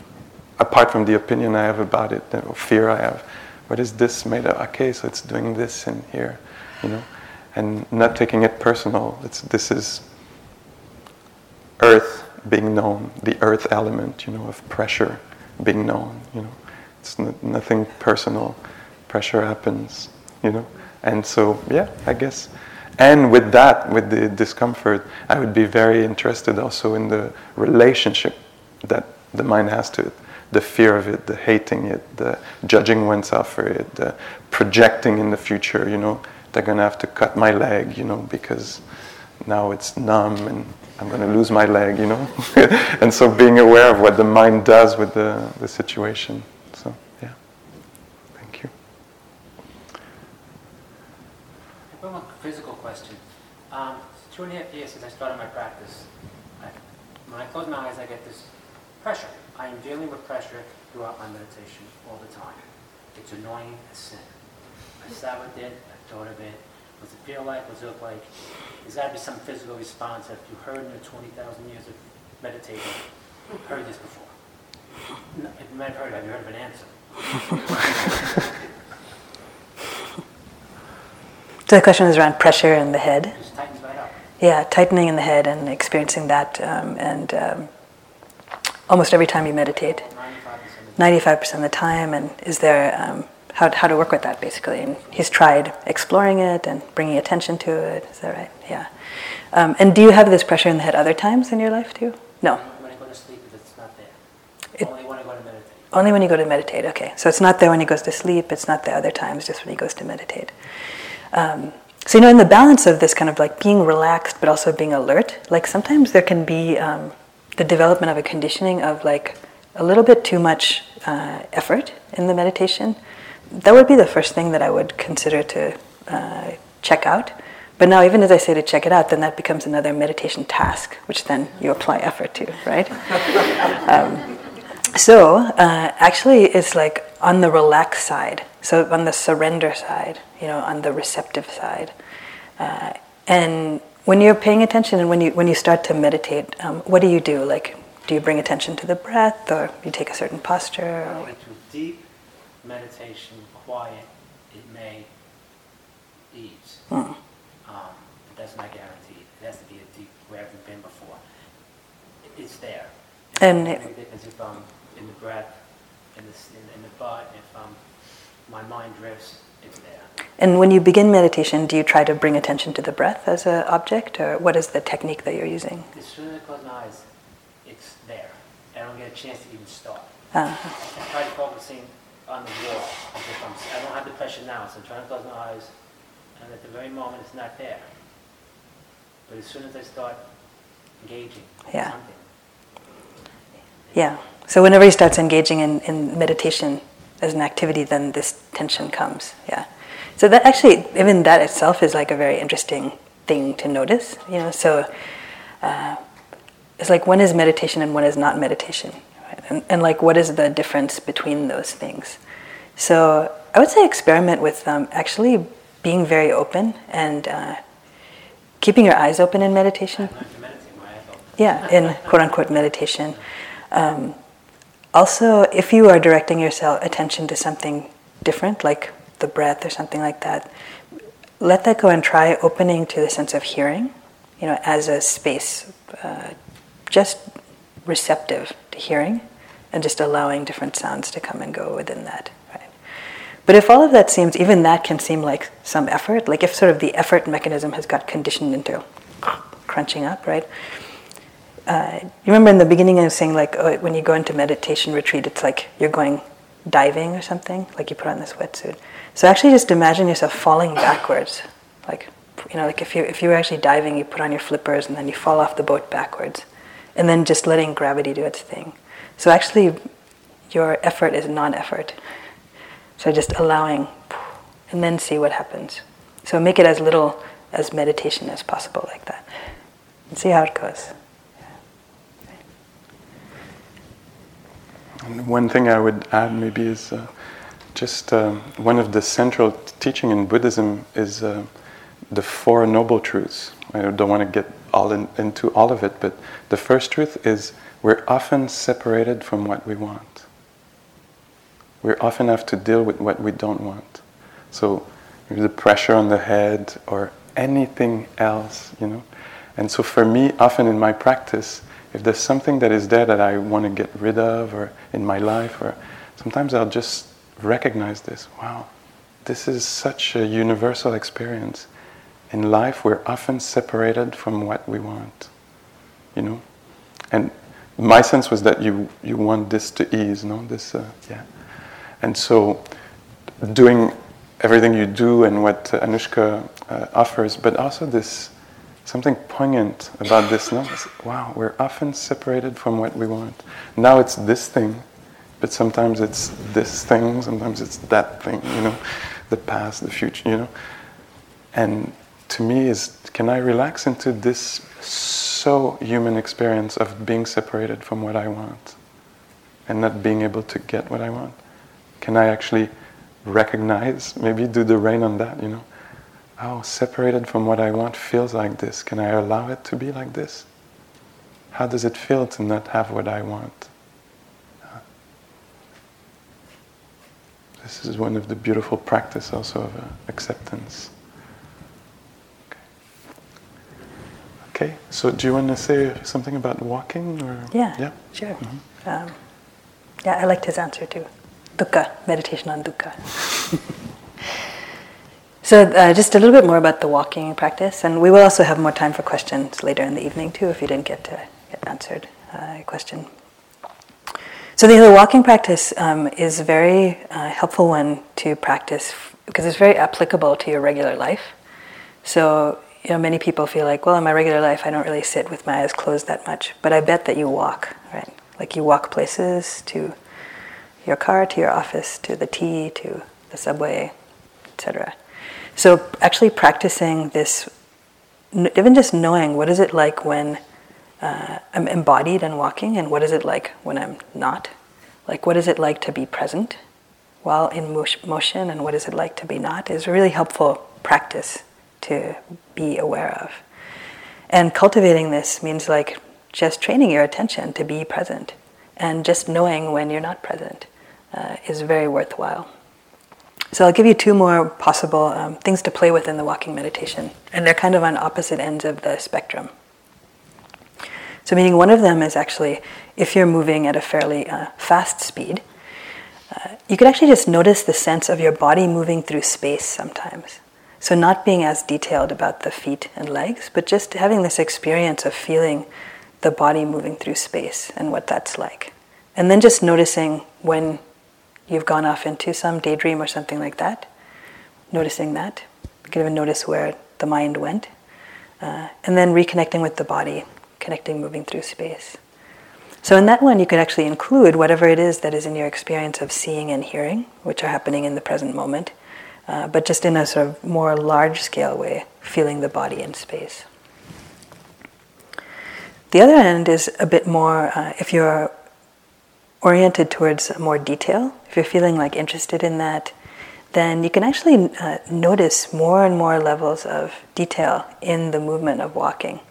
[SPEAKER 1] apart from the opinion I have about it, or fear I have, what is this made of? Okay, so it's doing this in here, you know, and not taking it personal. It's this is earth being known, the earth element, you know, of pressure being known, you know. It's n- nothing personal. Pressure happens, you know. And so, yeah, I guess. And with that, with the discomfort, I would be very interested also in the relationship that the mind has to it. The fear of it, the hating it, the judging oneself for it, the projecting in the future, you know, they're going to have to cut my leg, you know, because now it's numb and I'm going to lose my leg, you know? and so being aware of what the mind does with the, the situation. So, yeah. Thank you.
[SPEAKER 5] I have one physical question. Um, two and a half years since I started my practice. I, when I close my eyes, I get this pressure. I am dealing with pressure throughout my meditation all the time. It's annoying as sin. I sat with it, I thought of it. What's it feel like? What's it look like? There's got to be some physical response that you heard in your 20,000 years of meditating. Heard this before. No, if you might have heard, have you heard of an answer?
[SPEAKER 3] So the question is around pressure in the head.
[SPEAKER 5] Just tightens right up.
[SPEAKER 3] Yeah, tightening in the head and experiencing that, um, and um, almost every time you meditate,
[SPEAKER 5] 95% of
[SPEAKER 3] 95% of the time. And is there um, how, how to work with that basically? And he's tried exploring it and bringing attention to it. Is that right? Yeah. Um, and do you have this pressure in the head other times in your life too? No.
[SPEAKER 5] When I go to sleep, it's not there.
[SPEAKER 3] It-
[SPEAKER 5] Only when I go to meditate.
[SPEAKER 3] Only when you go to meditate, okay. So it's not there when he goes to sleep, it's not the other times, just when he goes to meditate. Um, so, you know, in the balance of this kind of like being relaxed but also being alert, like sometimes there can be um, the development of a conditioning of like a little bit too much uh, effort in the meditation. That would be the first thing that I would consider to uh, check out. But now, even as I say to check it out, then that becomes another meditation task, which then you apply effort to, right? Um, so uh, actually, it's like on the relaxed side, so on the surrender side, you know, on the receptive side. Uh, and when you're paying attention and when you when you start to meditate, um, what do you do? Like, do you bring attention to the breath, or you take a certain posture? Or what?
[SPEAKER 5] Into deep meditation, quiet, it may ease. Um, it does not guaranteed. It has to be a deep where I've been before. It's there.
[SPEAKER 3] And
[SPEAKER 5] It's
[SPEAKER 3] it-
[SPEAKER 5] as if I'm in the breath, in the, in, in the butt, if um, my mind drifts, it's there.
[SPEAKER 3] And when you begin meditation, do you try to bring attention to the breath as an object, or what is the technique that you're using?
[SPEAKER 5] As soon as I close my eyes, it's there. I don't get a chance to even start.
[SPEAKER 3] Uh,
[SPEAKER 5] I try focusing on the wall. As if I'm, I don't have the pressure now, so I'm trying to close my eyes, and at the very moment, it's not there. But as soon as I start engaging
[SPEAKER 3] Yeah.
[SPEAKER 5] something,
[SPEAKER 3] yeah. So whenever he starts engaging in, in meditation as an activity, then this tension comes. Yeah. So that actually, even that itself is like a very interesting thing to notice. You know, so uh, it's like when is meditation and when is not meditation, right? and, and like what is the difference between those things? So I would say experiment with um, actually being very open and uh, keeping your eyes open in meditation.
[SPEAKER 5] I learned to meditate my eyes open.
[SPEAKER 3] Yeah, in quote unquote meditation. Um, also, if you are directing yourself attention to something different, like the breath or something like that, let that go and try opening to the sense of hearing, you know, as a space, uh, just receptive to hearing, and just allowing different sounds to come and go within that. But if all of that seems, even that can seem like some effort, like if sort of the effort mechanism has got conditioned into crunching up, right? Uh, you remember in the beginning I was saying like oh, when you go into meditation retreat, it's like you're going diving or something, like you put on this wetsuit. So actually, just imagine yourself falling backwards, like you know, like if you if you were actually diving, you put on your flippers and then you fall off the boat backwards, and then just letting gravity do its thing. So actually, your effort is non-effort. So just allowing, and then see what happens. So make it as little as meditation as possible, like that, and see how it goes.
[SPEAKER 1] And one thing I would add maybe is uh, just um, one of the central t- teaching in Buddhism is uh, the Four Noble Truths. I don't want to get all in, into all of it, but the first truth is we're often separated from what we want. We often have to deal with what we don't want. So the pressure on the head or anything else, you know. And so for me, often in my practice, if there's something that is there that I want to get rid of or in my life, or sometimes I'll just recognize this. Wow, this is such a universal experience. In life, we're often separated from what we want, you know. And my sense was that you you want this to ease, no? This, uh, yeah. And so, doing everything you do and what Anushka uh, offers, but also this something poignant about this. No, wow, we're often separated from what we want. Now it's this thing, but sometimes it's this thing, sometimes it's that thing. You know, the past, the future. You know, and to me is can I relax into this so human experience of being separated from what I want and not being able to get what I want? Can I actually recognize, maybe do the rain on that, you know? Oh, separated from what I want feels like this. Can I allow it to be like this? How does it feel to not have what I want? This is one of the beautiful practice also of uh, acceptance. Okay. okay, so do you want to say something about walking? Or?
[SPEAKER 3] Yeah,
[SPEAKER 1] yeah?
[SPEAKER 3] sure. Mm-hmm. Um, yeah, I liked his answer too. Dukkha, meditation on dukkha. so, uh, just a little bit more about the walking practice, and we will also have more time for questions later in the evening too, if you didn't get to get answered uh, question. So, the, the walking practice um, is a very uh, helpful one to practice because it's very applicable to your regular life. So, you know, many people feel like, well, in my regular life, I don't really sit with my eyes closed that much, but I bet that you walk, right? Like you walk places to your car to your office to the T to the subway, etc. So actually practicing this, even just knowing what is it like when uh, I'm embodied and walking, and what is it like when I'm not. Like what is it like to be present while in motion, and what is it like to be not is a really helpful practice to be aware of. And cultivating this means like just training your attention to be present and just knowing when you're not present uh, is very worthwhile. So I'll give you two more possible um, things to play with in the walking meditation, and they're kind of on opposite ends of the spectrum. So, meaning one of them is actually if you're moving at a fairly uh, fast speed, uh, you could actually just notice the sense of your body moving through space sometimes. So, not being as detailed about the feet and legs, but just having this experience of feeling the body moving through space and what that's like. And then just noticing when you've gone off into some daydream or something like that, noticing that. You can even notice where the mind went. Uh, and then reconnecting with the body, connecting, moving through space. So, in that one, you could actually include whatever it is that is in your experience of seeing and hearing, which are happening in the present moment, uh, but just in a sort of more large scale way, feeling the body in space. The other end is a bit more, uh, if you're oriented towards more detail, if you're feeling like interested in that, then you can actually uh, notice more and more levels of detail in the movement of walking.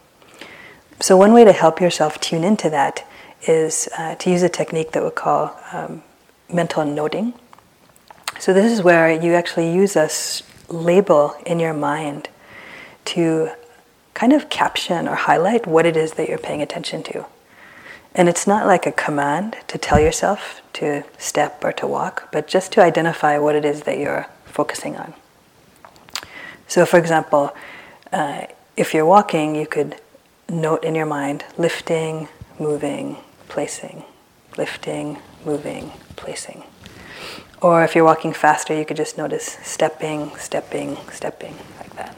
[SPEAKER 3] So, one way to help yourself tune into that is uh, to use a technique that we call um, mental noting. So, this is where you actually use a label in your mind to kind of caption or highlight what it is that you're paying attention to. And it's not like a command to tell yourself to step or to walk, but just to identify what it is that you're focusing on. So, for example, uh, if you're walking, you could note in your mind lifting, moving, placing, lifting, moving, placing. Or if you're walking faster, you could just notice stepping, stepping, stepping, like that.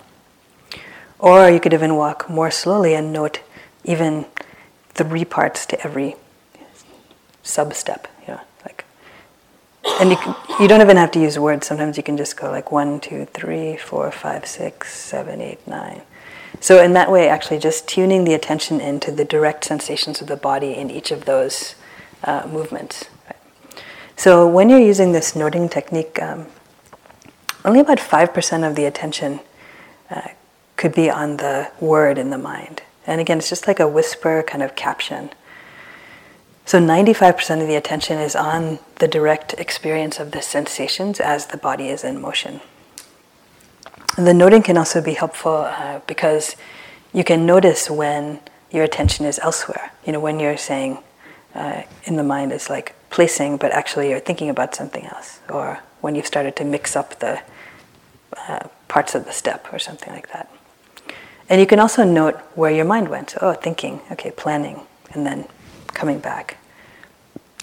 [SPEAKER 3] Or you could even walk more slowly and note even three parts to every sub step. Like, and you can, you don't even have to use words. Sometimes you can just go like one, two, three, four, five, six, seven, eight, nine. So in that way, actually, just tuning the attention into the direct sensations of the body in each of those uh, movements. So when you're using this noting technique, um, only about 5% of the attention uh, could be on the word in the mind. And again, it's just like a whisper kind of caption. So 95% of the attention is on the direct experience of the sensations as the body is in motion. And the noting can also be helpful uh, because you can notice when your attention is elsewhere. You know, when you're saying uh, in the mind is like placing, but actually you're thinking about something else, or when you've started to mix up the uh, parts of the step or something like that. And you can also note where your mind went. Oh, thinking, okay, planning, and then coming back.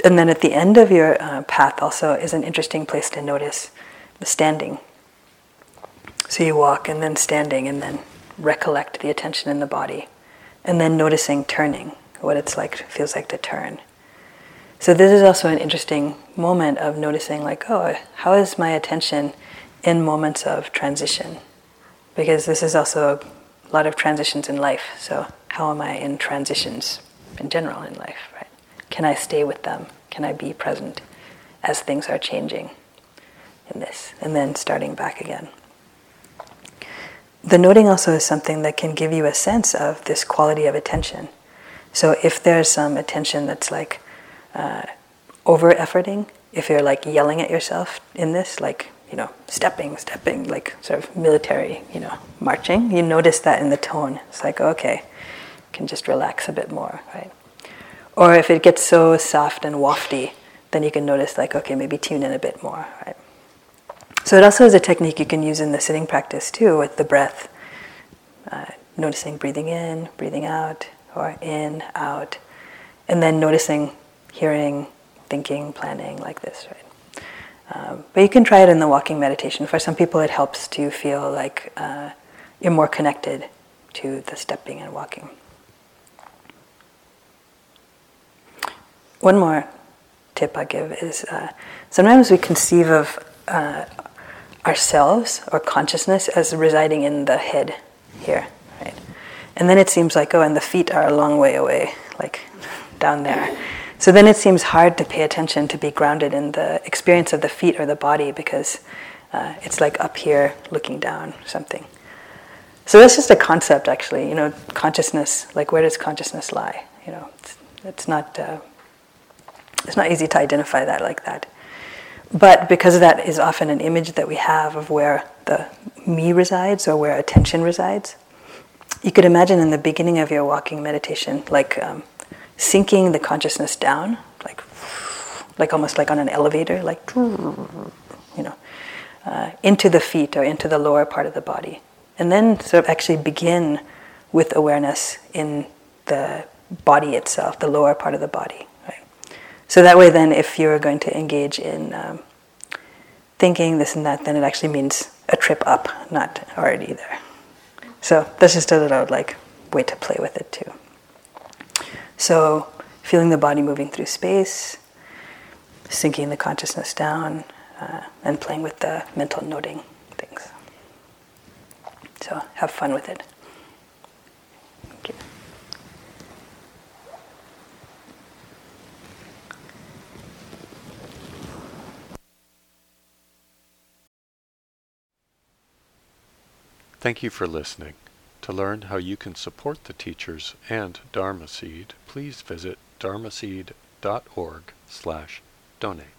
[SPEAKER 3] And then at the end of your uh, path also is an interesting place to notice the standing. So you walk and then standing and then recollect the attention in the body. And then noticing turning, what it's like feels like to turn. So this is also an interesting moment of noticing like, oh, how is my attention in moments of transition? Because this is also a lot of transitions in life. So how am I in transitions in general in life, right? Can I stay with them? Can I be present as things are changing in this? And then starting back again. The noting also is something that can give you a sense of this quality of attention. So if there's some attention that's like uh, over efforting, if you're like yelling at yourself in this, like, you know, stepping, stepping, like sort of military, you know, marching, you notice that in the tone. It's like, okay, can just relax a bit more, right? Or if it gets so soft and wafty, then you can notice, like, okay, maybe tune in a bit more, right? So it also is a technique you can use in the sitting practice too, with the breath. Uh, noticing breathing in, breathing out, or in, out, and then noticing, hearing, thinking, planning, like this, right? Um, but you can try it in the walking meditation. For some people, it helps to feel like uh, you're more connected to the stepping and walking. One more tip I give is uh, sometimes we conceive of uh, ourselves or consciousness as residing in the head here, right? And then it seems like, oh, and the feet are a long way away, like down there. So then it seems hard to pay attention to be grounded in the experience of the feet or the body because uh, it's like up here looking down something. So that's just a concept, actually. You know, consciousness. Like, where does consciousness lie? You know, it's, it's not. Uh, it's not easy to identify that like that. But because that is often an image that we have of where the me resides or where attention resides, you could imagine in the beginning of your walking meditation, like um, sinking the consciousness down, like, like almost like on an elevator, like, you know, uh, into the feet or into the lower part of the body. And then sort of actually begin with awareness in the body itself, the lower part of the body. So that way, then, if you're going to engage in um, thinking this and that, then it actually means a trip up, not already there. So that's just a little like way to play with it too. So feeling the body moving through space, sinking the consciousness down, uh, and playing with the mental noting things. So have fun with it.
[SPEAKER 1] Thank you Thank you for listening. To learn how you can support the teachers and Dharma Seed, please visit dharmaseed.org slash donate.